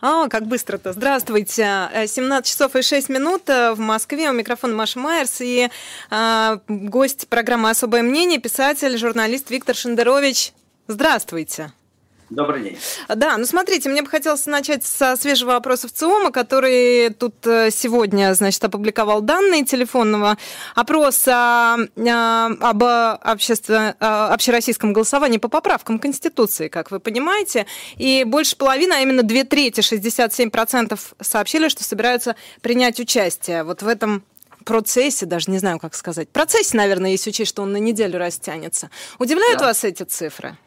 А, как быстро-то. Здравствуйте. 17 э, часов и 6 минут э, в Москве. У микрофона Маша Майерс и э, гость программы «Особое мнение», писатель, журналист Виктор Шендерович. Здравствуйте. Добрый день. Да, ну смотрите, мне бы хотелось начать со свежего опроса в ЦИОМа, который тут э, сегодня, значит, опубликовал данные телефонного опроса э, об обществе, общероссийском голосовании по поправкам Конституции, как вы понимаете. И больше половины, а именно две трети, 67% сообщили, что собираются принять участие вот в этом процессе, даже не знаю, как сказать. Процессе, наверное, если учесть, что он на неделю растянется. Удивляют да. вас эти цифры?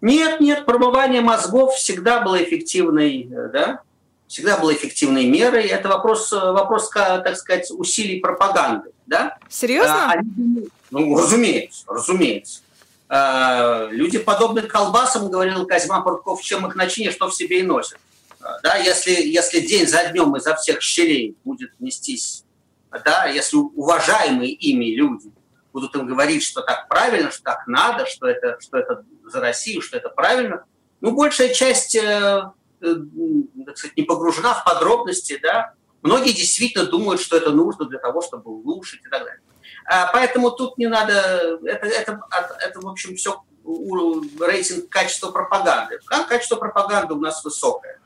Нет, нет, промывание мозгов всегда было эффективной, э, да, всегда было эффективной мерой. Это вопрос, э, вопрос, так сказать, усилий пропаганды, да. Серьезно? А, они, ну, разумеется, разумеется. А, люди подобны колбасам, говорил Козьма Пурков, чем их начинишь, что в себе и носят. А, да, если, если день за днем изо всех щелей будет нестись, да, если уважаемые ими люди будут им говорить, что так правильно, что так надо, что это, что это за Россию, что это правильно. Ну, большая часть, э, э, так сказать, не погружена в подробности, да. Многие действительно думают, что это нужно для того, чтобы улучшить и так далее. А, поэтому тут не надо, это, это, это в общем, все рейтинг качества пропаганды. Качество пропаганды у нас высокое.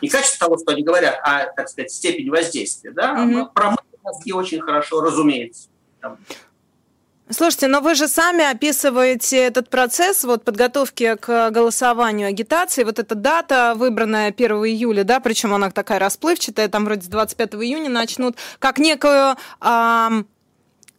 Не качество того, что они говорят, а, так сказать, степень воздействия. Да? Mm-hmm. Промыть мозги очень хорошо, разумеется. Там, Слушайте, но вы же сами описываете этот процесс вот подготовки к голосованию, агитации. Вот эта дата, выбранная 1 июля, да, причем она такая расплывчатая, там вроде с 25 июня начнут, как некую... А,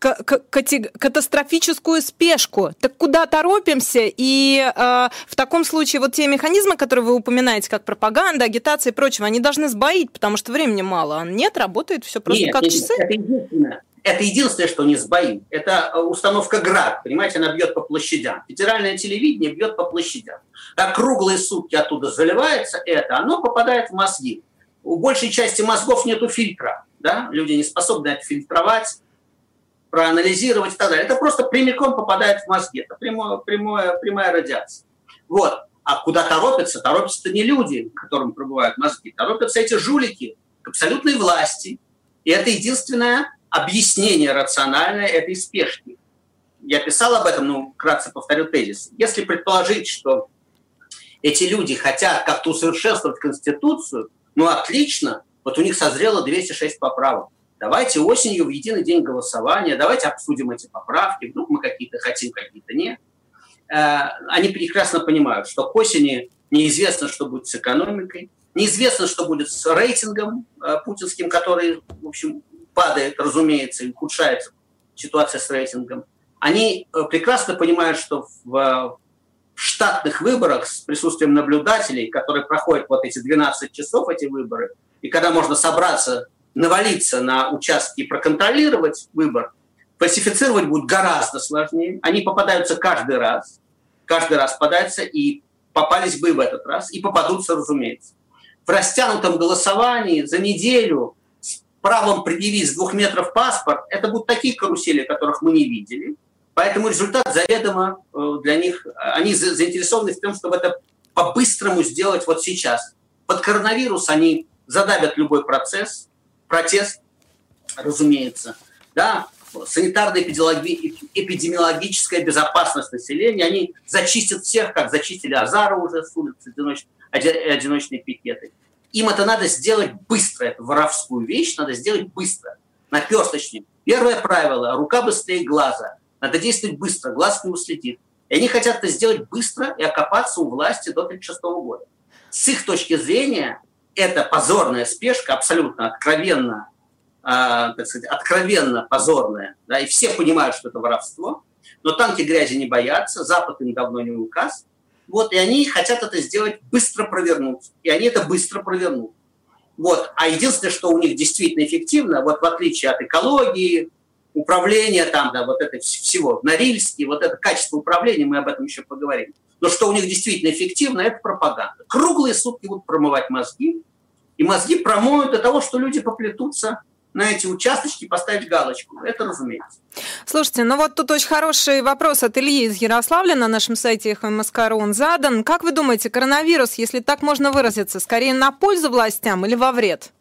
катастрофическую спешку. Так куда торопимся? И э, в таком случае вот те механизмы, которые вы упоминаете, как пропаганда, агитация и прочего, они должны сбоить, потому что времени мало. Нет, работает все просто нет, как нет, часы. Это единственное. Это единственное, что не сбоим. Это э, установка «Град». Понимаете, она бьет по площадям. Федеральное телевидение бьет по площадям. Как круглые сутки оттуда заливается это, оно попадает в мозги. У большей части мозгов нету фильтра. Да? Люди не способны это фильтровать, проанализировать и так далее. Это просто прямиком попадает в мозги. Это прямое, прямое, прямая радиация. Вот. А куда торопятся? Торопятся-то не люди, которым пробывают мозги. Торопятся эти жулики к абсолютной власти. И это единственное объяснение рациональное этой спешки. Я писал об этом, ну, вкратце повторю тезис. Если предположить, что эти люди хотят как-то усовершенствовать Конституцию, ну, отлично, вот у них созрело 206 поправок. Давайте осенью в единый день голосования, давайте обсудим эти поправки, вдруг мы какие-то хотим, какие-то нет. Э, они прекрасно понимают, что к осени неизвестно, что будет с экономикой, неизвестно, что будет с рейтингом э, путинским, который, в общем, падает, разумеется, и ухудшается ситуация с рейтингом, они э, прекрасно понимают, что в штатных выборах с присутствием наблюдателей, которые проходят вот эти 12 часов, эти выборы, и когда можно собраться, навалиться на участки и проконтролировать выбор, фальсифицировать будет гораздо сложнее. Они попадаются каждый раз, каждый раз попадаются, и попались бы в этот раз, и попадутся, разумеется. В растянутом голосовании за неделю правом предъявить с двух метров паспорт, это будут такие карусели, которых мы не видели. Поэтому результат заведомо э, для них, они заинтересованы в том, чтобы это по-быстрому сделать вот сейчас. Под коронавирус они задавят любой процесс, протест, разумеется, да, санитарно-эпидемиологическая безопасность населения, они зачистят всех, как зачистили Азара уже с улиц, одиночные пикеты. Им это надо сделать быстро, эту воровскую вещь надо сделать быстро, наперсточнее. Первое правило – рука быстрее глаза. Надо действовать быстро, глаз не уследит. И они хотят это сделать быстро и окопаться у власти до 1936 года. С их точки зрения, это позорная спешка, абсолютно откровенно, э, так сказать, откровенно позорная. Да, и все понимают, что это воровство. Но танки грязи не боятся, Запад им давно не указ. Вот, и они хотят это сделать, быстро провернуть. И они это быстро провернут. Вот. А единственное, что у них действительно эффективно, вот в отличие от экологии, управления там, да, вот это всего, Норильский, вот это качество управления, мы об этом еще поговорим. Но что у них действительно эффективно, это пропаганда. Круглые сутки будут промывать мозги, и мозги промоют до того, что люди поплетутся на эти участочки поставить галочку. Это разумеется. Слушайте, ну вот тут очень хороший вопрос от Ильи из Ярославля на нашем сайте ХМСКРУ он задан. Как вы думаете, коронавирус, если так можно выразиться, скорее на пользу властям или во вред?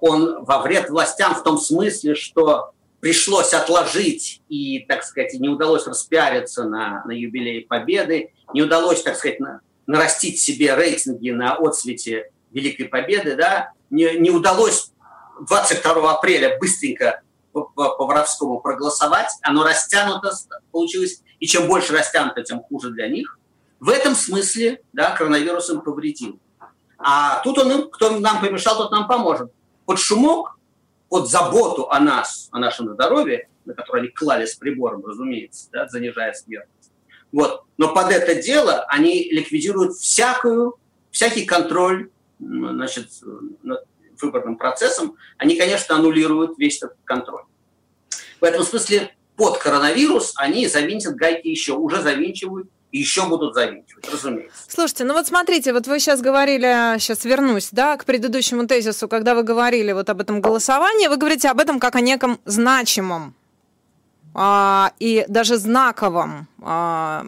Он во вред властям в том смысле, что пришлось отложить и, так сказать, не удалось распиариться на, на юбилей Победы, не удалось, так сказать, на, нарастить себе рейтинги на отсвете Великой Победы, да, не, не удалось 22 апреля быстренько по, воровскому проголосовать, оно растянуто получилось, и чем больше растянуто, тем хуже для них. В этом смысле да, коронавирус им повредил. А тут он кто нам помешал, тот нам поможет. Под шумок, под заботу о нас, о нашем здоровье, на которое они клали с прибором, разумеется, да, занижая смертность. Вот. Но под это дело они ликвидируют всякую, всякий контроль значит, над выборным процессом, они, конечно, аннулируют весь этот контроль. В этом смысле под коронавирус они завинтят гайки еще, уже завинчивают и еще будут завинчивать, разумеется. Слушайте, ну вот смотрите, вот вы сейчас говорили, сейчас вернусь, да, к предыдущему тезису, когда вы говорили вот об этом голосовании, вы говорите об этом как о неком значимом а, и даже знаковом, а,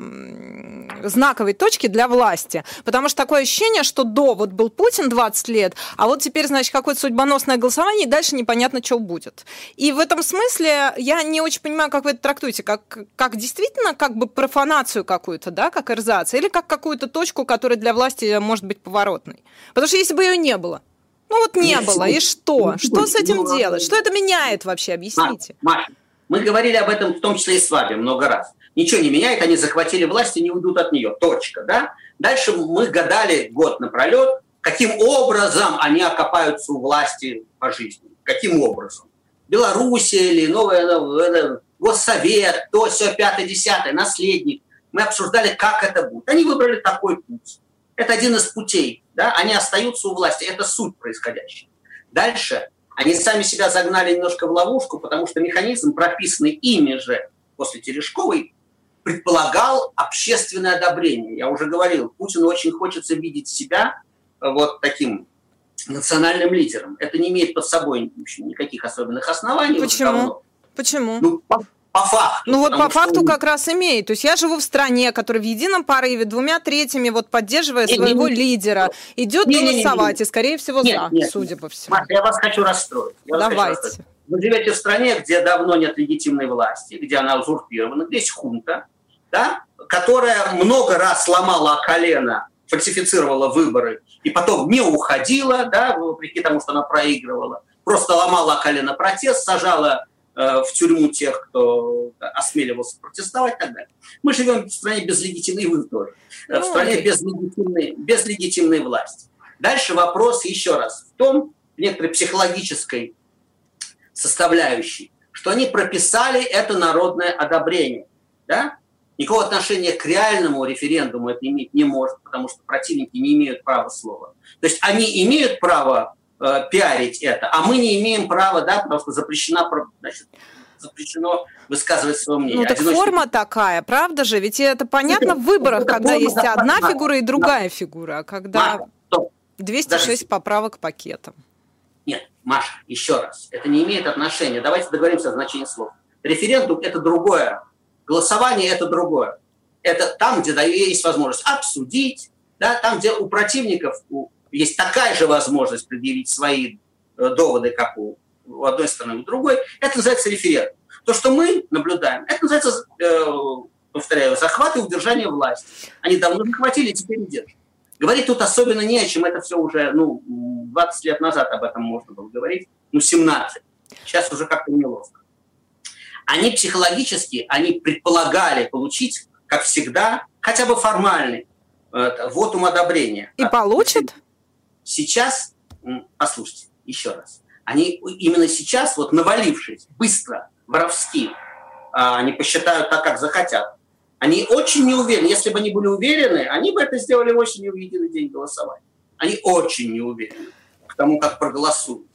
знаковой точке для власти. Потому что такое ощущение, что до вот был Путин 20 лет, а вот теперь, значит, какое-то судьбоносное голосование, и дальше непонятно, что будет. И в этом смысле я не очень понимаю, как вы это трактуете, как, как действительно как бы профанацию какую-то, да, как эрзац, или как какую-то точку, которая для власти может быть поворотной. Потому что если бы ее не было, ну вот не было, и что? Что с этим делать? Что это меняет вообще? Объясните. Маша, мы говорили об этом в том числе и с вами много раз. Ничего не меняет, они захватили власть и не уйдут от нее. Точка. Да? Дальше мы гадали год напролет, каким образом они окопаются у власти по жизни. Каким образом? Белоруссия или новая, Госсовет, то, все, пятое, десятое, наследник. Мы обсуждали, как это будет. Они выбрали такой путь. Это один из путей. Да? Они остаются у власти. Это суть происходящего. Дальше они сами себя загнали немножко в ловушку, потому что механизм, прописанный ими же после Терешковой, предполагал общественное одобрение. Я уже говорил, Путину очень хочется видеть себя э, вот таким национальным лидером. Это не имеет под собой никаких особенных оснований. Почему? Почему? Ну, по факту. Ну вот по факту что... как раз имеет. То есть я живу в стране, которая в едином порыве двумя третьими вот поддерживая не, своего не, лидера, идет не, голосовать, не, не, не. и скорее всего нет, за, нет, судя по всему. Маша, я вас хочу расстроить. Я Давайте. Хочу расстроить. Вы живете в стране, где давно нет легитимной власти, где она узурпирована, где есть хунта, да, которая много раз сломала колено, фальсифицировала выборы и потом не уходила, да, вопреки тому, что она проигрывала, просто ломала колено протест, сажала в тюрьму тех, кто осмеливался протестовать и так далее. Мы живем в стране без легитимной, вы тоже, э, в стране без легитимной, без легитимной власти. Дальше вопрос еще раз в том, в некоторой психологической составляющей, что они прописали это народное одобрение. Да? Никакого отношения к реальному референдуму это иметь не может, потому что противники не имеют права слова. То есть они имеют право э, пиарить это, а мы не имеем права, да, потому что запрещена, значит, запрещено высказывать свое мнение. Ну, так Одиночный... форма такая, правда же? Ведь это понятно в выборах, это когда есть одна фигура и другая фигура, а когда да, 206 Подождите. поправок пакетом. Нет, Маша, еще раз, это не имеет отношения. Давайте договоримся о значении слов. Референдум – это другое, голосование – это другое. Это там, где есть возможность обсудить, да, там, где у противников, у есть такая же возможность предъявить свои э, доводы, как у, одной стороны, у другой, это называется референдум. То, что мы наблюдаем, это называется, э, повторяю, захват и удержание власти. Они давно захватили, теперь не держат. Говорить тут особенно не о чем, это все уже, ну, 20 лет назад об этом можно было говорить, ну, 17. Сейчас уже как-то неловко. Они психологически, они предполагали получить, как всегда, хотя бы формальный э, вотум одобрения. И получат? Сейчас, послушайте, еще раз, они именно сейчас, вот навалившись быстро, воровски, а, они посчитают так, как захотят. Они очень не уверены. Если бы они были уверены, они бы это сделали очень в единый день голосования. Они очень не уверены к тому, как проголосуют.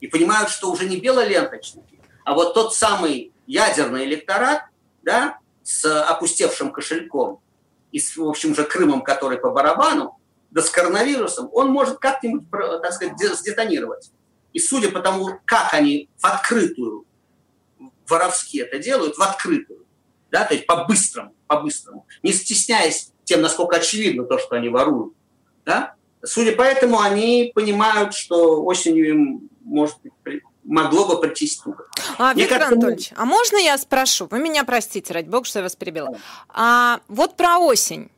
И понимают, что уже не белоленточники, а вот тот самый ядерный электорат, да, с опустевшим кошельком и с, в общем же, Крымом, который по барабану, да с коронавирусом, он может как-нибудь, так сказать, сдетонировать. И судя по тому, как они в открытую воровски это делают, в открытую, да, то есть по-быстрому, по-быстрому, не стесняясь тем, насколько очевидно то, что они воруют, да, судя по этому, они понимают, что осенью им может быть могло бы прийти туго. А, Виктор кажется, Анатольевич, а можно я спрошу? Вы меня простите, ради бога, что я вас перебила. А, вот про осень.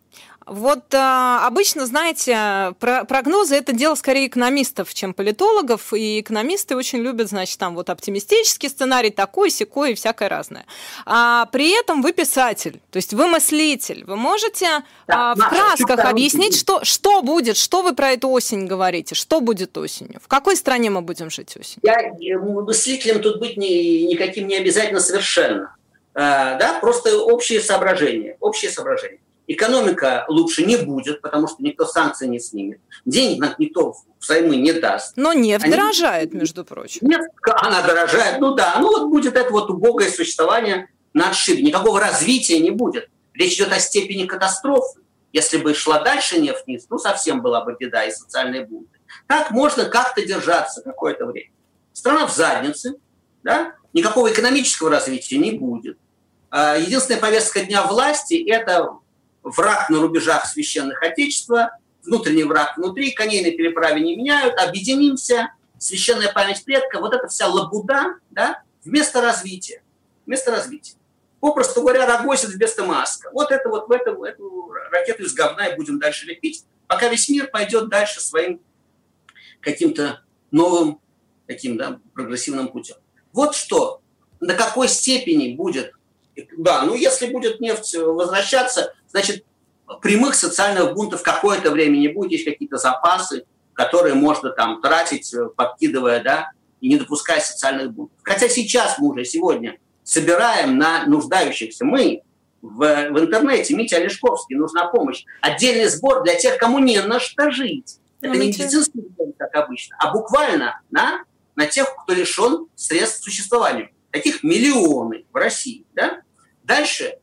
Вот а, обычно, знаете, про, прогнозы это дело скорее экономистов, чем политологов, и экономисты очень любят, значит, там вот оптимистический сценарий, такой, секой и всякое разное. А при этом вы писатель, то есть вы мыслитель, вы можете да, а, в красках объяснить, что, что будет, что вы про эту осень говорите, что будет осенью, в какой стране мы будем жить осенью? Я мыслителем тут быть ни, никаким не обязательно совершенно. А, да, просто общие соображения, общие соображения. Экономика лучше не будет, потому что никто санкции не снимет. Денег нам никто взаймы не даст. Но нефть Они... дорожает, между прочим. Нефть, она дорожает, ну да. Ну вот будет это вот убогое существование на отшибе. Никакого развития не будет. Речь идет о степени катастрофы. Если бы шла дальше нефть вниз, ну совсем была бы беда и социальные бунты. Так можно как-то держаться какое-то время. Страна в заднице, да? никакого экономического развития не будет. А единственная повестка дня власти – это враг на рубежах священных Отечества, внутренний враг внутри, коней на переправе не меняют, объединимся, священная память предка, вот эта вся лабуда, да, вместо развития, вместо развития. Попросту говоря, Рогозин вместо Маска. Вот это вот в эту, эту ракету из говна и будем дальше лепить, пока весь мир пойдет дальше своим каким-то новым таким да, прогрессивным путем. Вот что, на какой степени будет да, ну если будет нефть возвращаться, значит, прямых социальных бунтов какое-то время не будет, есть какие-то запасы, которые можно там тратить, э, подкидывая, да, и не допуская социальных бунтов. Хотя сейчас мы уже сегодня собираем на нуждающихся. Мы в, в интернете, Митя Олешковский, нужна помощь. Отдельный сбор для тех, кому не на что жить. Это ну, не медицинский сбор, как обычно, а буквально на, на тех, кто лишен средств к существованию. Таких миллионы в России. Да? Дальше,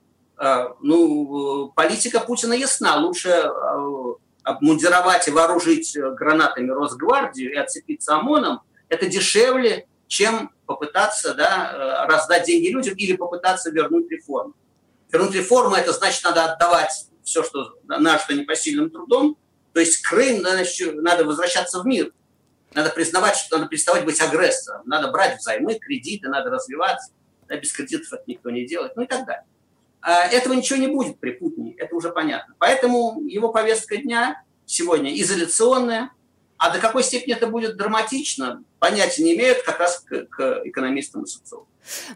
ну, политика Путина ясна. Лучше э, обмундировать и вооружить гранатами Росгвардию и отцепиться ОМОНом. Это дешевле, чем попытаться да, э, раздать деньги людям или попытаться вернуть реформу. Вернуть реформу – это значит, надо отдавать все, что наше непосильным трудом. То есть Крым значит, надо возвращаться в мир. Надо признавать, что надо переставать быть агрессором. Надо брать взаймы, кредиты, надо развиваться да, без кредитов это никто не делает, ну и так далее. А этого ничего не будет при Путине, это уже понятно. Поэтому его повестка дня сегодня изоляционная, а до какой степени это будет драматично, понятия не имеют как раз к, к экономистам и социологам.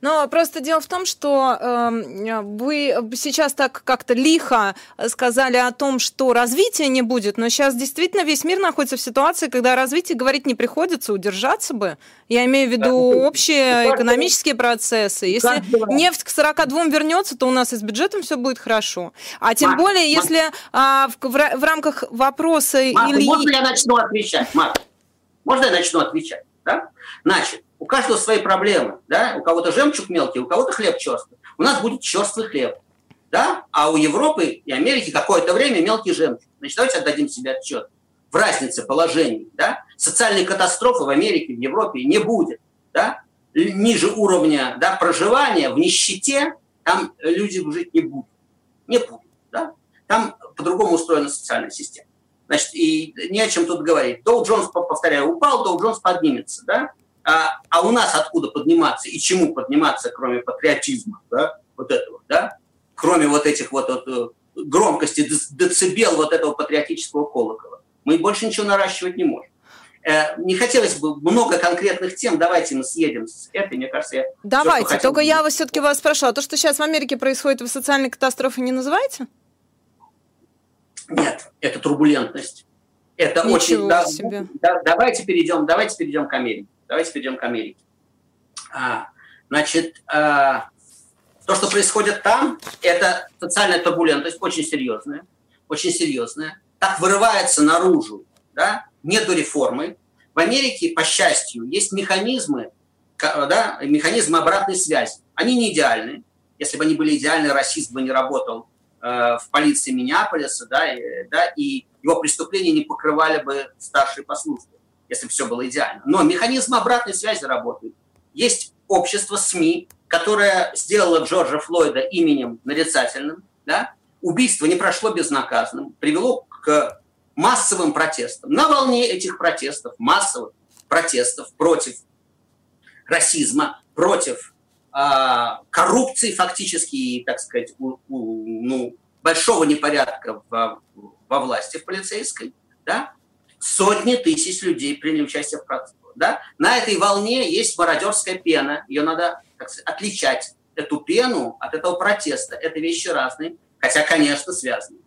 Но просто дело в том, что э, вы сейчас так как-то лихо сказали о том, что развития не будет, но сейчас действительно весь мир находится в ситуации, когда о развитии говорить не приходится, удержаться бы. Я имею в виду да, общие экономические процессы. Если нефть к 42 вернется, то у нас и с бюджетом все будет хорошо. А тем Марк, более, если а, в, в, в рамках вопроса... Марк, или... Можно я начну отвечать, Марк? Можно я начну отвечать? Да? Значит, у каждого свои проблемы. Да? У кого-то жемчуг мелкий, у кого-то хлеб черствый. У нас будет черствый хлеб. Да? А у Европы и Америки какое-то время мелкий жемчуг. Значит, давайте отдадим себе отчет в разнице положений. Да? Социальной катастрофы в Америке, в Европе не будет. Да? Ниже уровня да, проживания, в нищете, там люди жить не будут. Не будут. Да? Там по-другому устроена социальная система. Значит, и не о чем тут говорить. Доу Джонс, повторяю, упал, Доу Джонс поднимется. Да? А, а у нас откуда подниматься и чему подниматься, кроме патриотизма, да, вот этого, да, кроме вот этих вот, вот э, громкости, децибел вот этого патриотического колокола. Мы больше ничего наращивать не можем. Э, не хотелось бы много конкретных тем, давайте мы съедем с этой, мне кажется, я Давайте, все, только я вас все-таки вас спрашивала, то, что сейчас в Америке происходит, вы социальной катастрофой не называете? Нет, это турбулентность. Это Ничего очень... Да, себе. Да, давайте перейдем, давайте перейдем к Америке. Давайте перейдем к Америке. А, значит, а, то, что происходит там, это социальная турбулентность, очень серьезная, очень серьезная. Так вырывается наружу, да, нету реформы. В Америке, по счастью, есть механизмы, да, механизмы обратной связи. Они не идеальны. Если бы они были идеальны, расизм бы не работал в полиции Миннеаполиса, да, и, да, и его преступления не покрывали бы старшие по службе. если бы все было идеально. Но механизмы обратной связи работают. Есть общество СМИ, которое сделало Джорджа Флойда именем нарицательным. Да? Убийство не прошло безнаказанным, привело к массовым протестам. На волне этих протестов, массовых протестов против расизма, против э, коррупции фактически так сказать, у, у, ну, большого непорядка в, во власти в полицейской, да, сотни тысяч людей приняли участие в протестах. Да? На этой волне есть мародерская пена, ее надо так сказать, отличать, эту пену от этого протеста. Это вещи разные, хотя, конечно, связаны.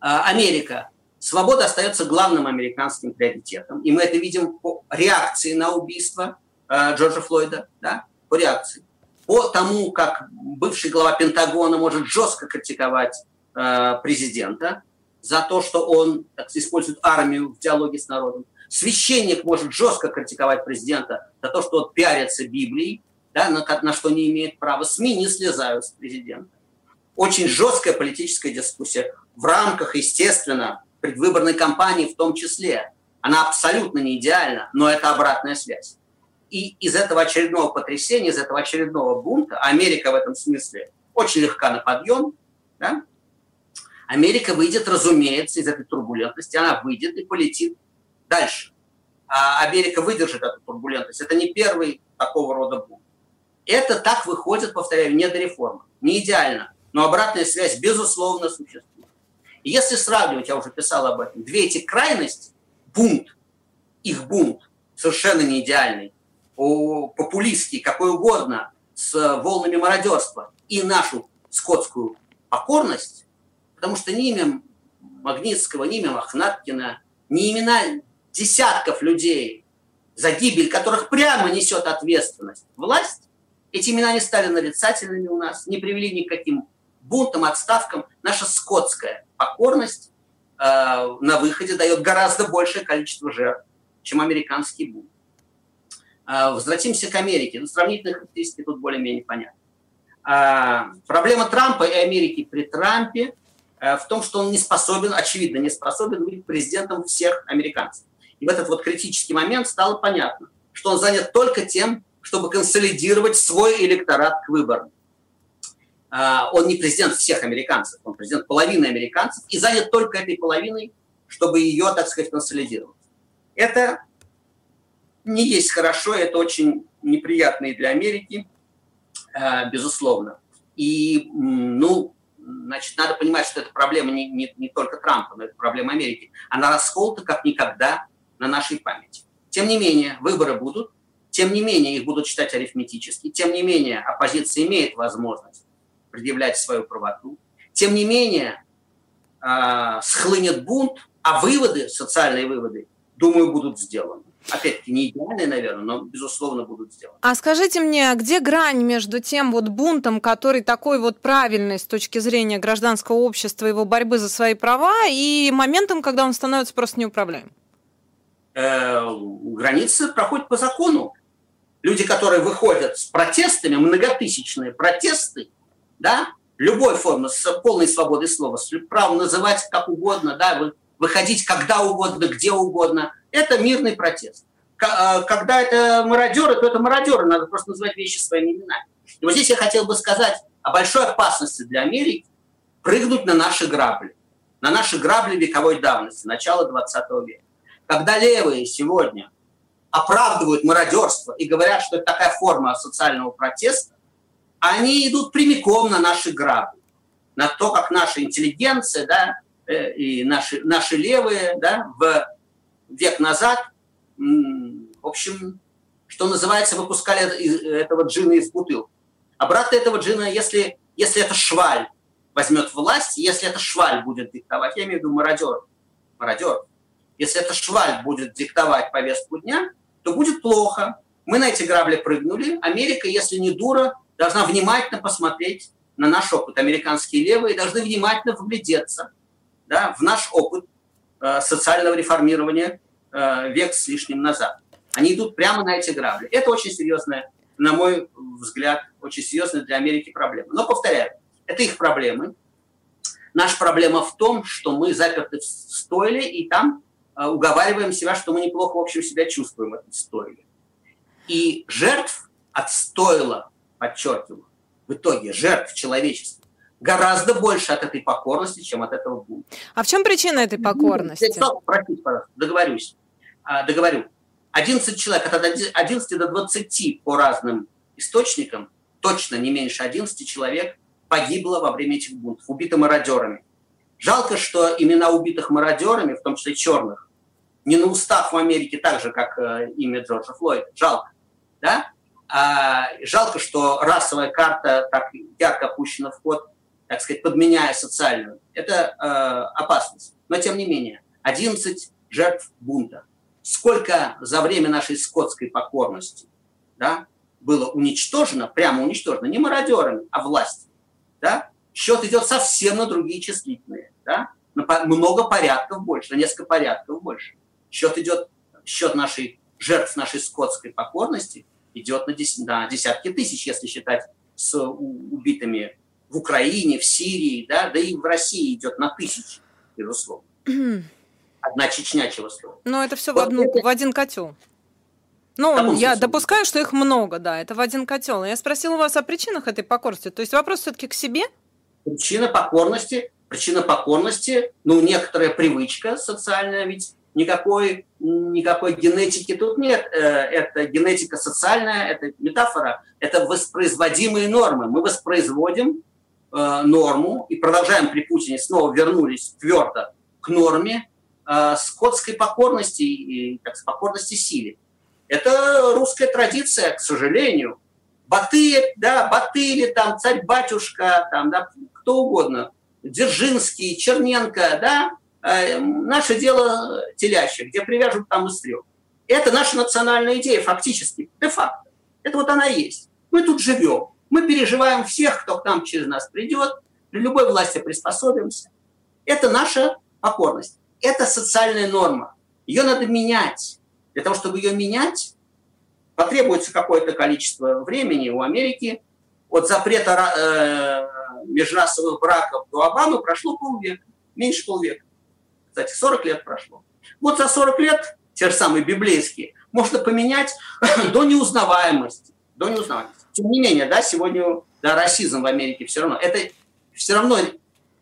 А, Америка. Свобода остается главным американским приоритетом. И мы это видим по реакции на убийство а, Джорджа Флойда, да? По реакции. По тому, как бывший глава Пентагона может жестко критиковать а, президента, за то, что он так, использует армию в диалоге с народом. Священник может жестко критиковать президента за то, что он пиарится Библией, да, на, на что не имеет права. СМИ не слезают с президента. Очень жесткая политическая дискуссия в рамках, естественно, предвыборной кампании в том числе. Она абсолютно не идеальна, но это обратная связь. И из этого очередного потрясения, из этого очередного бунта, Америка в этом смысле очень легка на подъем, да, Америка выйдет, разумеется, из этой турбулентности, она выйдет и полетит дальше. А Америка выдержит эту турбулентность. Это не первый такого рода бунт. Это так выходит, повторяю, не до реформы. Не идеально, но обратная связь, безусловно, существует. И если сравнивать, я уже писал об этом, две эти крайности, бунт, их бунт, совершенно не идеальный, популистский, какой угодно, с волнами мародерства, и нашу скотскую покорность, потому что ни имя Магнитского, ни имя Мохнаткина, ни имена десятков людей, за гибель которых прямо несет ответственность власть, эти имена не стали нарицательными у нас, не привели ни к каким бунтам, отставкам. Наша скотская покорность э, на выходе дает гораздо большее количество жертв, чем американский бунт. Э, возвратимся к Америке. Ну, сравнительные характеристики тут более-менее понятны. Э, проблема Трампа и Америки при Трампе Э, в том, что он не способен, очевидно, не способен быть президентом всех американцев. И в этот вот критический момент стало понятно, что он занят только тем, чтобы консолидировать свой электорат к выборам. Э, он не президент всех американцев, он президент половины американцев и занят только этой половиной, чтобы ее, так сказать, консолидировать. Это не есть хорошо, это очень неприятно и для Америки, э, безусловно. И, ну, значит, надо понимать, что это проблема не, не, не только Трампа, но это проблема Америки. Она расколота как никогда на нашей памяти. Тем не менее, выборы будут, тем не менее, их будут считать арифметически, тем не менее, оппозиция имеет возможность предъявлять свою правоту, тем не менее, э, схлынет бунт, а выводы, социальные выводы, думаю, будут сделаны опять-таки, не идеальные, наверное, но, безусловно, будут сделаны. А скажите мне, где грань между тем вот бунтом, который такой вот правильный с точки зрения гражданского общества, его борьбы за свои права, и моментом, когда он становится просто неуправляемым? Э, границы проходят по закону. Люди, которые выходят с протестами, многотысячные протесты, да, любой формы, с полной свободой слова, с правом называть как угодно, да, выходить когда угодно, где угодно – это мирный протест. А, когда это мародеры, то это мародеры, надо просто называть вещи своими именами. И вот здесь я хотел бы сказать о большой опасности для Америки прыгнуть на наши грабли, на наши грабли вековой давности, начала 20 века. Когда левые сегодня оправдывают мародерство и говорят, что это такая форма социального протеста, они идут прямиком на наши грабли, на то, как наша интеллигенция да, э, и наши, наши левые да, в век назад, в общем, что называется, выпускали этого джина из бутылки. Обратно этого джина, если, если это шваль возьмет власть, если это шваль будет диктовать, я имею в виду мародер, мародер, если это шваль будет диктовать повестку дня, то будет плохо. Мы на эти грабли прыгнули. Америка, если не дура, должна внимательно посмотреть на наш опыт. Американские левые должны внимательно вглядеться да, в наш опыт социального реформирования э, век с лишним назад. Они идут прямо на эти грабли. Это очень серьезная, на мой взгляд, очень серьезная для Америки проблема. Но, повторяю, это их проблемы. Наша проблема в том, что мы заперты в стойле, и там уговариваем себя, что мы неплохо, в общем, себя чувствуем отстоили. И жертв отстоило, подчеркиваю, в итоге жертв человечества гораздо больше от этой покорности, чем от этого бунта. А в чем причина этой покорности? Простите, пожалуйста, договорюсь. А, договорю. 11 человек, от 11 до 20 по разным источникам, точно не меньше 11 человек погибло во время этих бунтов, убиты мародерами. Жалко, что имена убитых мародерами, в том числе черных, не на устах в Америке так же, как э, имя Джорджа Флойда. Жалко. Да? А, жалко, что расовая карта так ярко опущена в ход, так сказать, подменяя социальную. Это э, опасность. Но тем не менее, 11 жертв бунта. Сколько за время нашей скотской покорности да, было уничтожено, прямо уничтожено, не мародерами, а властью. Да? Счет идет совсем на другие числительные. Да? На много порядков больше, на несколько порядков больше. Счет идет, счет нашей жертв нашей скотской покорности идет на, дес, на десятки тысяч, если считать с убитыми в Украине, в Сирии, да, да и в России идет на тысячи, безусловно. Одна Чечня, чего слова. Но это все вот в, одну, это... в один котел. Ну, я допускаю, что их много, да, это в один котел. Я спросила вас о причинах этой покорности. То есть вопрос все-таки к себе? Причина покорности, причина покорности, ну, некоторая привычка социальная, ведь никакой, никакой генетики тут нет. Э, это генетика социальная, это метафора, это воспроизводимые нормы. Мы воспроизводим э, норму и продолжаем при Путине, снова вернулись твердо к норме э, скотской покорности и так, покорности силе. Это русская традиция, к сожалению. Батыя, да, Батыри, там, царь-батюшка, там, да, кто угодно, Дзержинский, Черненко, да, э, наше дело телящее, где привяжут там стрел. Это наша национальная идея, фактически, де-факто. Это вот она есть. Мы тут живем, мы переживаем всех, кто к нам через нас придет, при любой власти приспособимся. Это наша покорность. Это социальная норма. Ее надо менять. Для того, чтобы ее менять, потребуется какое-то количество времени у Америки. От запрета э, межрасовых браков до Обамы прошло полвека, меньше полвека. Кстати, 40 лет прошло. Вот за 40 лет, те же самые библейские, можно поменять до неузнаваемости. До неузнаваемости. Тем не менее, да, сегодня да, расизм в Америке все равно. Это все равно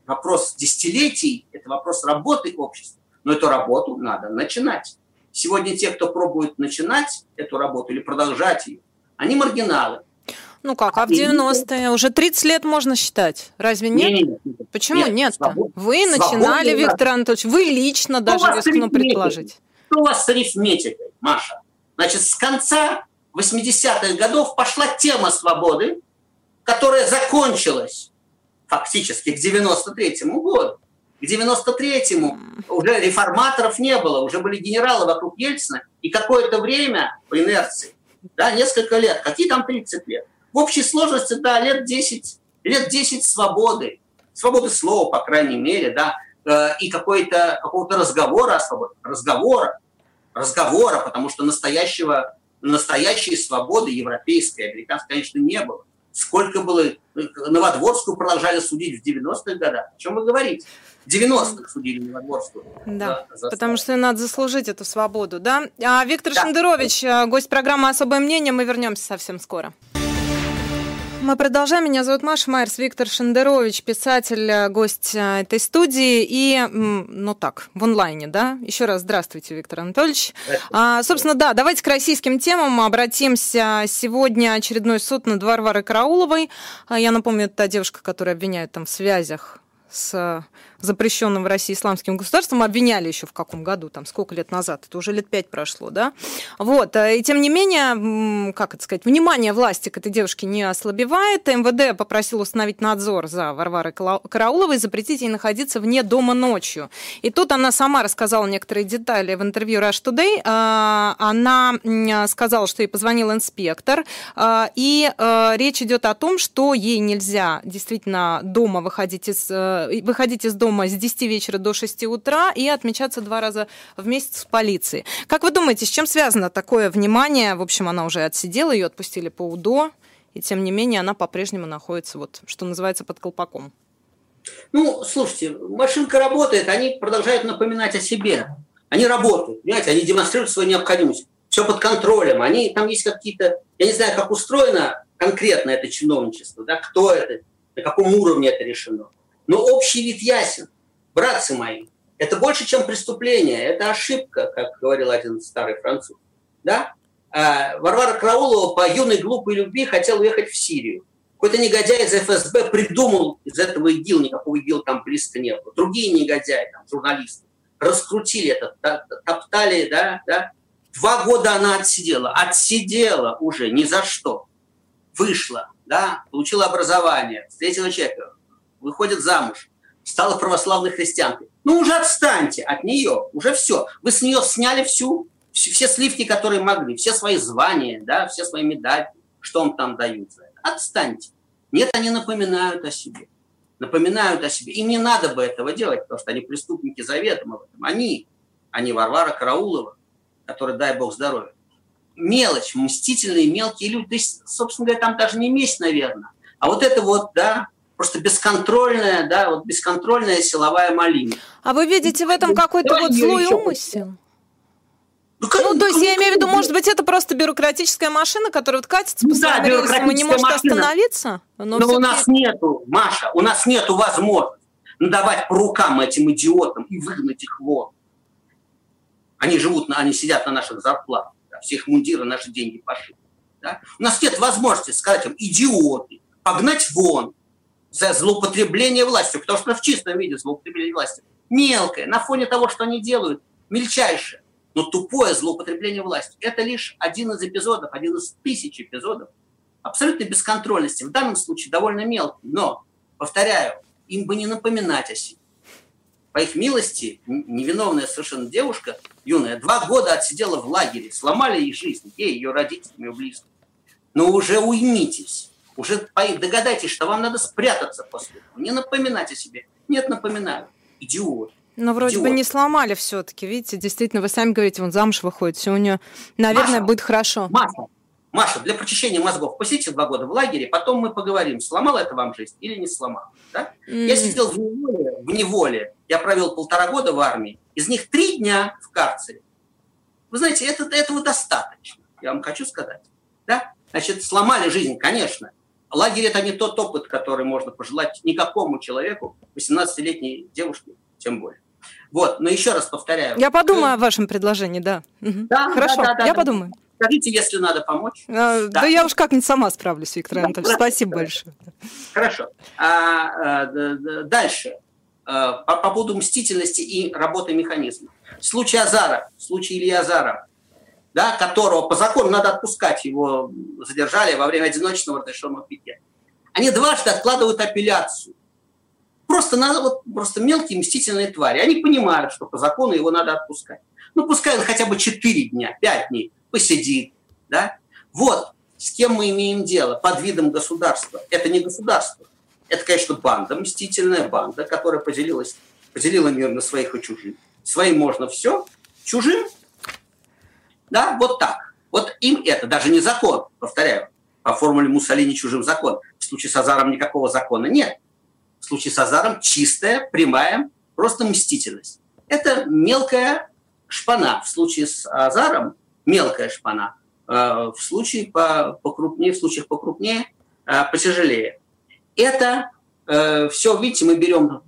вопрос десятилетий, это вопрос работы общества. Но эту работу надо начинать. Сегодня те, кто пробует начинать эту работу или продолжать ее, они маргиналы. Ну как, а в 90-е уже 30 лет можно считать. Разве нет? нет, нет, нет. Почему нет? нет вы начинали, Виктор Анатольевич, вы лично даже рискну предположить. Что у вас с арифметикой, Маша? Значит, с конца 80-х годов пошла тема свободы, которая закончилась фактически к 93-му году. К 93-му уже реформаторов не было, уже были генералы вокруг Ельцина, и какое-то время по инерции, да, несколько лет, какие там 30 лет, в общей сложности, да, лет 10, лет 10 свободы, свободы слова, по крайней мере, да, э, и какой-то, какого-то разговора о свободе, разговора, разговора, потому что настоящего, настоящей свободы европейской, американской, конечно, не было. Сколько было... Э, Новодворскую продолжали судить в 90-х годах. О чем вы говорите? 90-х судили Новодворскую. Да, за, за потому что надо заслужить эту свободу, да? А Виктор да. Шендерович, э, гость программы «Особое мнение», мы вернемся совсем скоро. Мы продолжаем. Меня зовут Маша Майерс, Виктор Шендерович, писатель, э, гость э, этой студии. И, ну так, в онлайне, да? Еще раз здравствуйте, Виктор Анатольевич. А, собственно, да, давайте к российским темам обратимся. Сегодня очередной суд над Варварой Карауловой. А, я напомню, это та девушка, которая обвиняют там в связях с запрещенным в России исламским государством, обвиняли еще в каком году, там сколько лет назад, это уже лет пять прошло, да. Вот, э, и тем не менее, как это сказать, внимание власти к этой девушке не ослабевает. МВД попросил установить надзор за Варварой Карауловой, запретить ей находиться вне дома ночью. И тут она сама рассказала некоторые детали в интервью Rush Today. А, она сказала, что ей позвонил инспектор, а, и э, речь идет о том, что ей нельзя действительно дома выходить из, э, выходить из дома дома с 10 вечера до 6 утра и отмечаться два раза в месяц в полиции. Как вы думаете, с чем связано такое внимание? В общем, она уже отсидела, ее отпустили по УДО, и тем не менее она по-прежнему находится, вот, что называется, под колпаком. Ну, слушайте, машинка работает, они продолжают напоминать о себе. Они работают, понимаете, они демонстрируют свою необходимость. Все под контролем. Они, там есть какие-то, я не знаю, как устроено конкретно это чиновничество, да, кто это, на каком уровне это решено. Но общий вид ясен. Братцы мои, это больше, чем преступление, это ошибка, как говорил один старый француз. Да? А Варвара Краулова по юной глупой любви хотела уехать в Сирию. Какой-то негодяй из ФСБ придумал из этого ИГИЛ, никакого ИГИЛ там близко не было. Другие негодяи, там, журналисты, раскрутили это, топтали, да, да. Два года она отсидела. Отсидела уже ни за что. Вышла, да, получила образование, встретила человека, выходит замуж, стала православной христианкой. Ну уже отстаньте от нее, уже все. Вы с нее сняли всю, все сливки, которые могли, все свои звания, да, все свои медали, что вам там дают за это. Отстаньте. Нет, они напоминают о себе. Напоминают о себе. Им не надо бы этого делать, потому что они преступники заведомо в этом. Они, не Варвара Караулова, которая, дай бог здоровья. Мелочь, мстительные мелкие люди. То есть, собственно говоря, там даже не месть, наверное. А вот это вот, да, просто бесконтрольная, да, вот бесконтрольная силовая малина. А вы видите в этом какой-то вот злой умысел? Ну, ну, то есть я имею в виду, может быть, это просто бюрократическая машина, которая вот катится по своим да, рельсам и не может машина. остановиться? Но, но у нас нету, Маша, у нас нету возможности надавать по рукам этим идиотам и выгнать их вон. Они живут, они сидят на наших зарплатах, да, все их мундиры, наши деньги пошли. Да? У нас нет возможности сказать им, идиоты, погнать вон за злоупотребление властью, потому что в чистом виде злоупотребление властью мелкое, на фоне того, что они делают, мельчайшее но тупое злоупотребление властью. Это лишь один из эпизодов, один из тысяч эпизодов абсолютной бесконтрольности. В данном случае довольно мелкий, но, повторяю, им бы не напоминать о себе. По их милости, невиновная совершенно девушка, юная, два года отсидела в лагере, сломали ей жизнь, ей, ее родителям, ее близким. Но уже уймитесь, уже догадайтесь, что вам надо спрятаться после этого, не напоминать о себе. Нет, напоминаю, идиот. Но вроде идиот. бы не сломали все-таки, видите, действительно, вы сами говорите, он замуж выходит, все у нее, наверное, Маша, будет хорошо. Маша, Маша, для прочищения мозгов посидите два года в лагере, потом мы поговорим, сломало это вам жизнь или не сломало. Да? Mm. Я сидел в неволе, в неволе, я провел полтора года в армии, из них три дня в карцере. Вы знаете, это, этого достаточно, я вам хочу сказать. Да? Значит, сломали жизнь, конечно. Лагерь – это не тот опыт, который можно пожелать никакому человеку, 18-летней девушке, тем более. Вот, но еще раз повторяю. Я подумаю о вашем предложении, да. Да, Хорошо, да, да, я да. подумаю. Скажите, если надо помочь. А, да. да я уж как-нибудь сама справлюсь, Виктор да, Анатольевич. Спасибо хорошо. большое. Хорошо. А, а, дальше. А, по, по поводу мстительности и работы механизма. Случай Азара, случай Ильи Азара, да, которого по закону надо отпускать, его задержали во время одиночного разрешенного питья. Они дважды откладывают апелляцию. Просто, надо, вот, просто мелкие мстительные твари. Они понимают, что по закону его надо отпускать. Ну, пускай он хотя бы 4 дня, 5 дней посидит. Да? Вот с кем мы имеем дело под видом государства. Это не государство. Это, конечно, банда, мстительная банда, которая поделилась, поделила мир на своих и чужих. Своим можно все, чужим, да, вот так. Вот им это даже не закон, повторяю, по формуле Муссолини чужим закон. В случае с Азаром никакого закона нет в случае с Азаром чистая, прямая, просто мстительность. Это мелкая шпана. В случае с Азаром мелкая шпана. Э, в случае по, покрупнее, в случаях покрупнее, э, потяжелее. Это э, все, видите, мы берем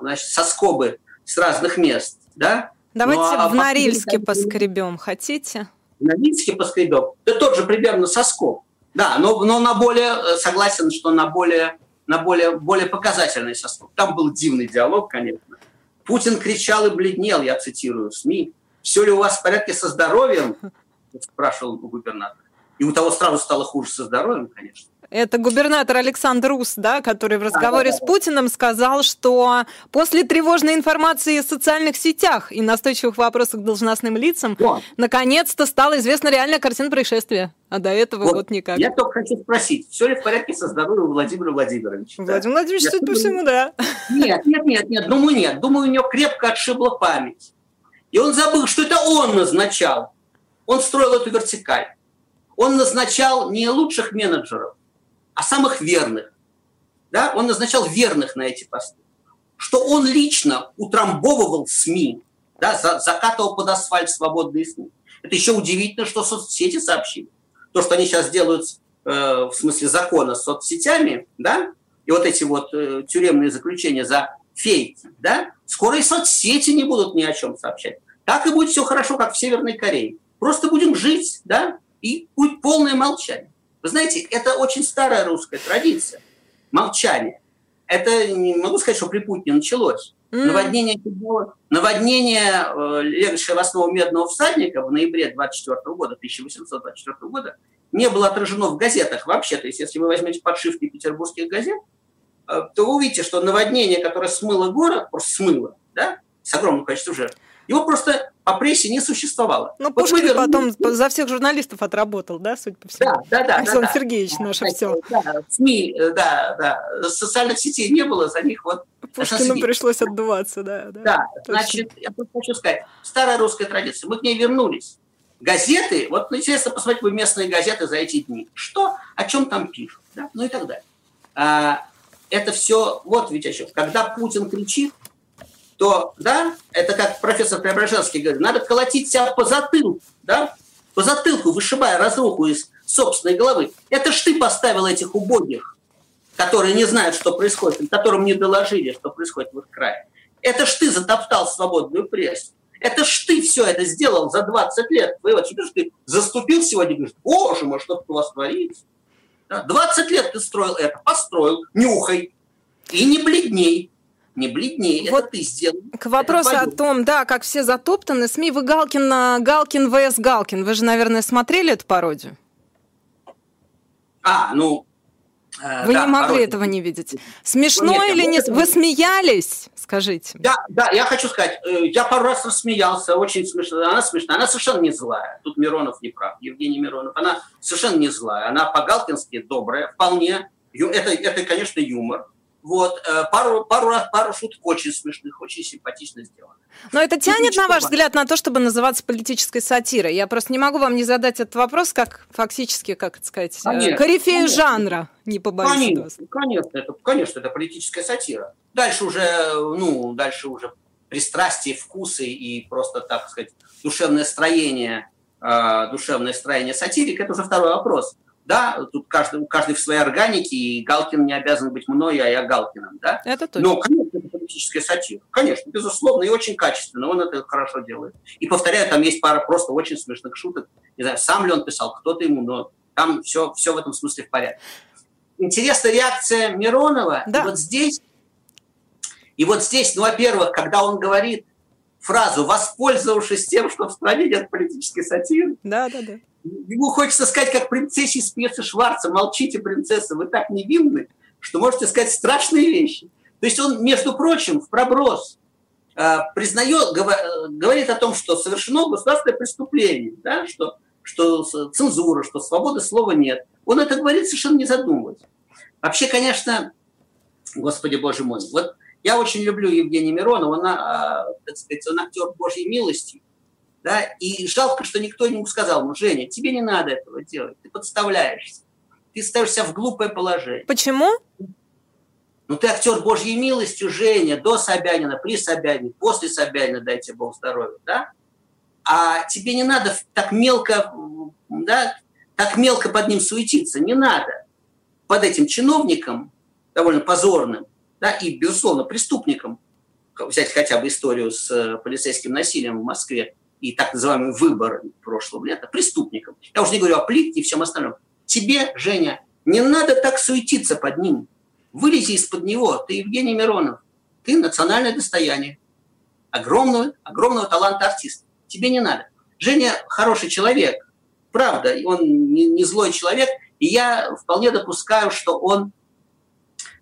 значит, соскобы с разных мест, да? Давайте ну, а в Норильске поскребем, хотите? В Норильске поскребем. Это тот же примерно соскоб. Да, но, но на более, согласен, что на более на более, более показательный состав. Там был дивный диалог, конечно. Путин кричал и бледнел, я цитирую СМИ. «Все ли у вас в порядке со здоровьем?» – спрашивал губернатор. И у того сразу стало хуже со здоровьем, конечно. Это губернатор Александр Рус, да, который в разговоре да, да, да. с Путиным сказал, что после тревожной информации в социальных сетях и настойчивых вопросов к должностным лицам вот. наконец-то стала известна реальная картина происшествия. А до этого вот, вот никак. Я только хочу спросить, все ли в порядке со здоровьем Владимира Владимировича? Владимир да? Владимирович, судя по всему, да. Нет, нет, нет, нет, думаю, нет. Думаю, у него крепко отшибла память. И он забыл, что это он назначал. Он строил эту вертикаль. Он назначал не лучших менеджеров, а самых верных. Да? Он назначал верных на эти посты. Что он лично утрамбовывал СМИ, да, за, закатывал под асфальт свободные СМИ. Это еще удивительно, что соцсети сообщили. То, что они сейчас делают э, в смысле закона с соцсетями, да, и вот эти вот э, тюремные заключения за фейки, да, скоро и соцсети не будут ни о чем сообщать. Так и будет все хорошо, как в Северной Корее. Просто будем жить, да, и полное молчание. Вы знаете, это очень старая русская традиция. Молчание. Это не могу сказать, что при Путине началось. Mm. Наводнение, наводнение э, легче восьмого медного всадника в ноябре 24 года, 1824 года, не было отражено в газетах вообще. То есть, если вы возьмете подшивки петербургских газет, э, то вы увидите, что наводнение, которое смыло город, просто смыло, да, с огромным количеством жертв, его просто по прессе не существовало. Ну, вот Пушкин вернули... потом за всех журналистов отработал, да, судя по всему? Да, да, да. Александр да, Сергеевич да, да, все. Да, СМИ, э, да, да. Социальных сетей не было, за них вот... Пушкину пришлось отдуваться, да. Да, да значит, я тут хочу сказать, старая русская традиция, мы к ней вернулись. Газеты, вот ну, интересно посмотреть вы местные газеты за эти дни. Что, о чем там пишут, да? ну и так далее. А, это все, вот ведь еще, когда Путин кричит, то, да, это как профессор Преображенский говорит, надо колотить себя по затылку, да, по затылку, вышибая разруху из собственной головы. Это ж ты поставил этих убогих, которые не знают, что происходит, которым не доложили, что происходит в их крае. Это ж ты затоптал свободную прессу. Это ж ты все это сделал за 20 лет. Что ты заступил сегодня и говоришь, боже мой, что у вас творится. 20 лет ты строил это, построил, нюхай. И не бледней не бледнее, вот это ты сделал. К вопросу о том, да, как все затоптаны, СМИ, вы Галкин, Галкин ВС Галкин, вы же, наверное, смотрели эту пародию? А, ну, э, вы да, не могли пародия. этого не видеть. Смешно ну, нет, или нет? Вы смеялись? Скажите. Да, да, я хочу сказать, э, я пару раз рассмеялся, очень смешно. Она смешная, она совершенно не злая. Тут Миронов не прав, Евгений Миронов. Она совершенно не злая, она по-галкински добрая, вполне. Это, это, конечно, юмор. Вот, э, пару, пару, раз, пару шуток очень смешных, очень симпатично сделано. Но это тянет, на ваш взгляд, на то, чтобы называться политической сатирой? Я просто не могу вам не задать этот вопрос, как фактически, как это сказать, э, конечно, корифею конечно. жанра, не побоюсь конечно, конечно, это, конечно, это политическая сатира. Дальше уже, ну, дальше уже пристрастие, вкусы и просто, так сказать, душевное строение, э, душевное строение сатирика, это уже второй вопрос да, тут каждый, у каждой в своей органике, и Галкин не обязан быть мной, а я Галкиным, да. Это точно. Но, конечно, это политическая сатира. Конечно, безусловно, и очень качественно, он это хорошо делает. И, повторяю, там есть пара просто очень смешных шуток. Не знаю, сам ли он писал, кто-то ему, но там все, все в этом смысле в порядке. Интересная реакция Миронова. Да. И вот здесь, и вот здесь, ну, во-первых, когда он говорит фразу, воспользовавшись тем, что в стране нет политической сатиры, да, да, да Ему хочется сказать, как принцессе из пьесы Шварца, молчите, принцесса, вы так невинны, что можете сказать страшные вещи. То есть он, между прочим, в проброс э, признает, говорит о том, что совершено государственное преступление, да, что, что цензура, что свободы слова нет. Он это говорит совершенно не задумываясь. Вообще, конечно, господи боже мой, вот я очень люблю Евгения Миронова, он, а, так сказать, он актер Божьей милости, да, и жалко, что никто ему сказал, ну, Женя, тебе не надо этого делать, ты подставляешься, ты ставишься в глупое положение. Почему? Ну, ты актер Божьей милостью, Женя, до Собянина, при Собянине, после Собянина, дайте Бог здоровья, да? А тебе не надо так мелко, да, так мелко под ним суетиться, не надо. Под этим чиновником, довольно позорным, да, и, безусловно, преступником, взять хотя бы историю с э, полицейским насилием в Москве, и так называемые выборы прошлого лета преступникам. Я уже не говорю о плитке и всем остальном. Тебе, Женя, не надо так суетиться под ним. Вылези из-под него. Ты Евгений Миронов. Ты национальное достояние. Огромного, огромного таланта артиста. Тебе не надо. Женя хороший человек. Правда, он не, не злой человек. И я вполне допускаю, что он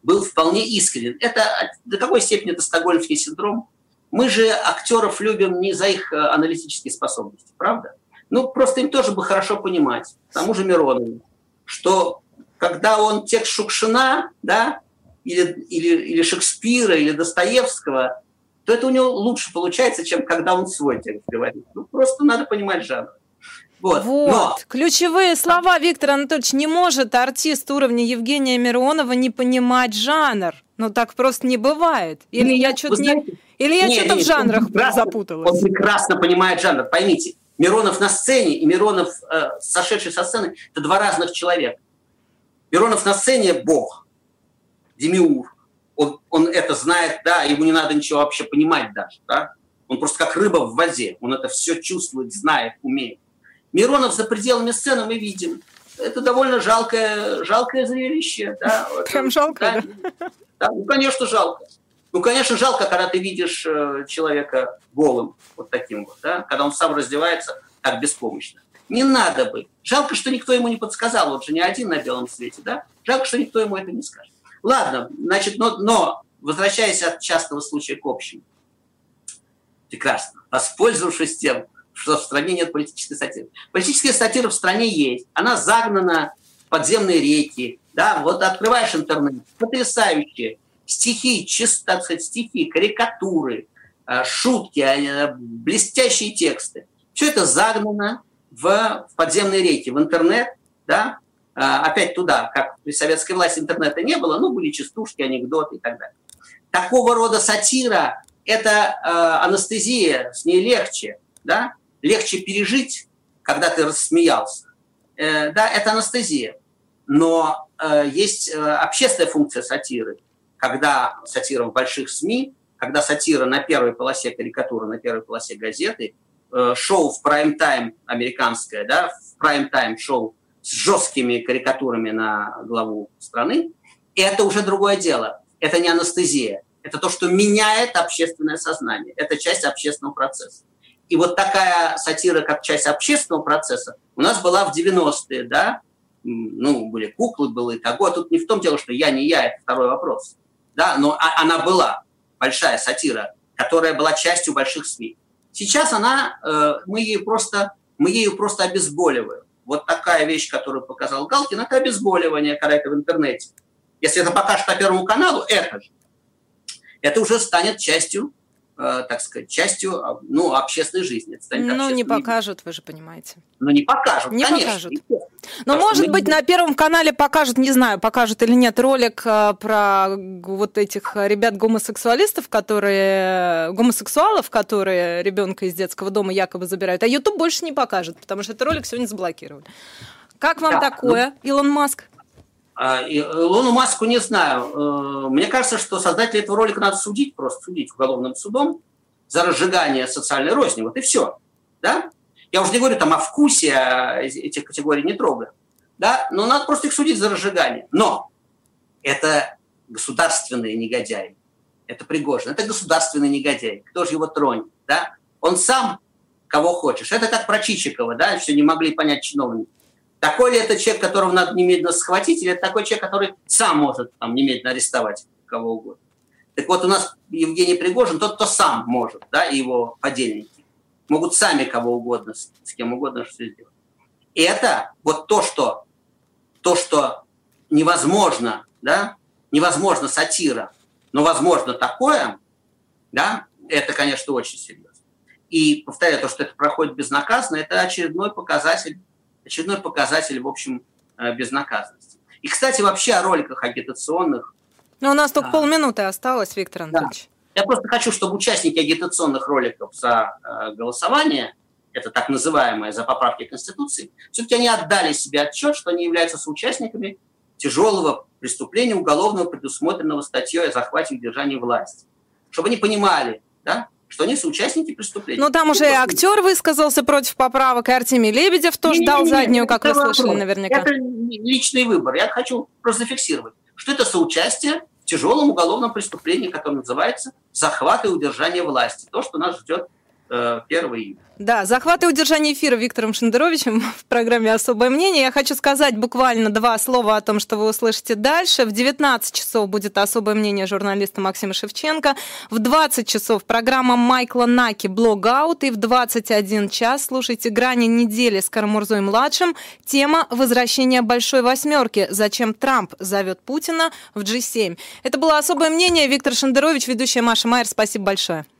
был вполне искренен. Это до какой степени это стокгольмский синдром? Мы же актеров любим не за их э, аналитические способности, правда? Ну, просто им тоже бы хорошо понимать, тому же Миронову, что когда он текст Шукшина, да, или, или, или Шекспира, или Достоевского, то это у него лучше получается, чем когда он свой текст говорит. Ну, просто надо понимать жанр. Вот. вот. Но... Ключевые слова, Виктор Анатольевич, не может артист уровня Евгения Миронова не понимать жанр. Ну, так просто не бывает. Или ну, я что-то не... Или я что-то в жанрах запуталась? Он прекрасно понимает жанр. Поймите, Миронов на сцене и Миронов, э, сошедший со сцены, это два разных человека. Миронов на сцене – бог, демиур. Он, он это знает, да, ему не надо ничего вообще понимать даже, да. Он просто как рыба в воде, он это все чувствует, знает, умеет. Миронов за пределами сцены мы видим. Это довольно жалкое, жалкое зрелище. Да. Прям жалко, да? да? Ну, конечно, жалко. Ну, конечно, жалко, когда ты видишь э, человека голым, вот таким вот, да, когда он сам раздевается так беспомощно. Не надо бы. Жалко, что никто ему не подсказал. Он же не один на белом свете, да? Жалко, что никто ему это не скажет. Ладно, значит, но, но возвращаясь от частного случая к общему. Прекрасно. Воспользовавшись тем, что в стране нет политической сатиры. Политическая сатира в стране есть. Она загнана в подземные реки. Да, вот открываешь интернет, потрясающие стихи, чисто, так сказать, стихи, карикатуры, э, шутки, э, блестящие тексты. Все это загнано в, подземные реки, в интернет, да, а, опять туда, как при советской власти интернета не было, ну, были частушки, анекдоты и так далее. Такого рода сатира – это э, анестезия, с ней легче, да, легче пережить, когда ты рассмеялся. Э, да, это анестезия. Но э, есть э, общественная функция сатиры, когда сатира в больших СМИ, когда сатира на первой полосе карикатуры, на первой полосе газеты, Э, шоу в прайм-тайм американское, да, в прайм-тайм шоу с жесткими карикатурами на главу страны, это уже другое дело. Это не анестезия. Это то, что меняет общественное сознание. Это часть общественного процесса. И вот такая сатира, как часть общественного процесса, у нас была в 90-е, да, ну, были куклы, было и того. Тут не в том дело, что я не я, это второй вопрос. Да, но а, она была, большая сатира, которая была частью больших СМИ. Сейчас она, э, мы ее просто, мы ею просто обезболиваем. Вот такая вещь, которую показал Галкин, это обезболивание, когда это в интернете. Если это покажет по Первому каналу, это же. Это уже станет частью так сказать, частью а, ну, общественной жизни. Это ну, не покажут, вы же понимаете. Ну, не покажут, не конечно. Покажут. Но, может быть, не... на Первом канале покажут, не знаю, покажут или нет, ролик э, про вот этих ребят-гомосексуалистов, которые... гомосексуалов, которые ребенка из детского дома якобы забирают. А YouTube больше не покажет, потому что этот ролик сегодня заблокировали. Как вам да, такое, ну... Илон Маск? А, Илону Маску не знаю. Э, мне кажется, что создателя этого ролика надо судить, просто судить уголовным судом за разжигание социальной розни. Вот и все. Да? Я уже не говорю там о вкусе, а этих категорий не трогаю. Да? Но надо просто их судить за разжигание. Но это государственные негодяи. Это Пригожин. Это государственный негодяй. Кто же его тронет? Да? Он сам кого хочешь. Это как про Чичикова, да, все не могли понять чиновники. Такой ли это человек, которого надо немедленно схватить, или это такой человек, который сам может там, немедленно арестовать кого угодно? Так вот, у нас Евгений Пригожин, тот, кто сам может, да, и его подельники, могут сами кого угодно, с, с кем угодно что сделать. И это вот то, что, то, что невозможно, да, невозможно сатира, но возможно такое, да, это, конечно, очень серьезно. И повторяю, то, что это проходит безнаказанно, это очередной показатель очередной показатель, в общем, э, безнаказанности. И, кстати, вообще о роликах агитационных. Но у нас только а, полминуты осталось, Виктор Анатольевич. Да. Я просто хочу, чтобы участники агитационных роликов за э, голосование, это так называемое за поправки Конституции, все-таки они отдали себе отчет, что они являются соучастниками тяжелого преступления уголовного, предусмотренного статьей о захвате и удержании власти. Чтобы они понимали, да, что они соучастники преступления. Ну, там уже и актер высказался против поправок, и Артемий Лебедев тоже не, дал не, не, заднюю, как вы слышали вопрос. наверняка. Это личный выбор. Я хочу просто зафиксировать, что это соучастие в тяжелом уголовном преступлении, которое называется захват и удержание власти. То, что нас ждет 1 э. Да, захват и удержание эфира Виктором Шендеровичем в программе «Особое мнение». Я хочу сказать буквально два слова о том, что вы услышите дальше. В 19 часов будет «Особое мнение» журналиста Максима Шевченко. В 20 часов программа Майкла Наки «Блогаут». И в 21 час слушайте «Грани недели» с Карамурзой-младшим. Тема «Возвращение Большой Восьмерки. Зачем Трамп зовет Путина в G7». Это было «Особое мнение». Виктор Шендерович, ведущая Маша Майер. Спасибо большое.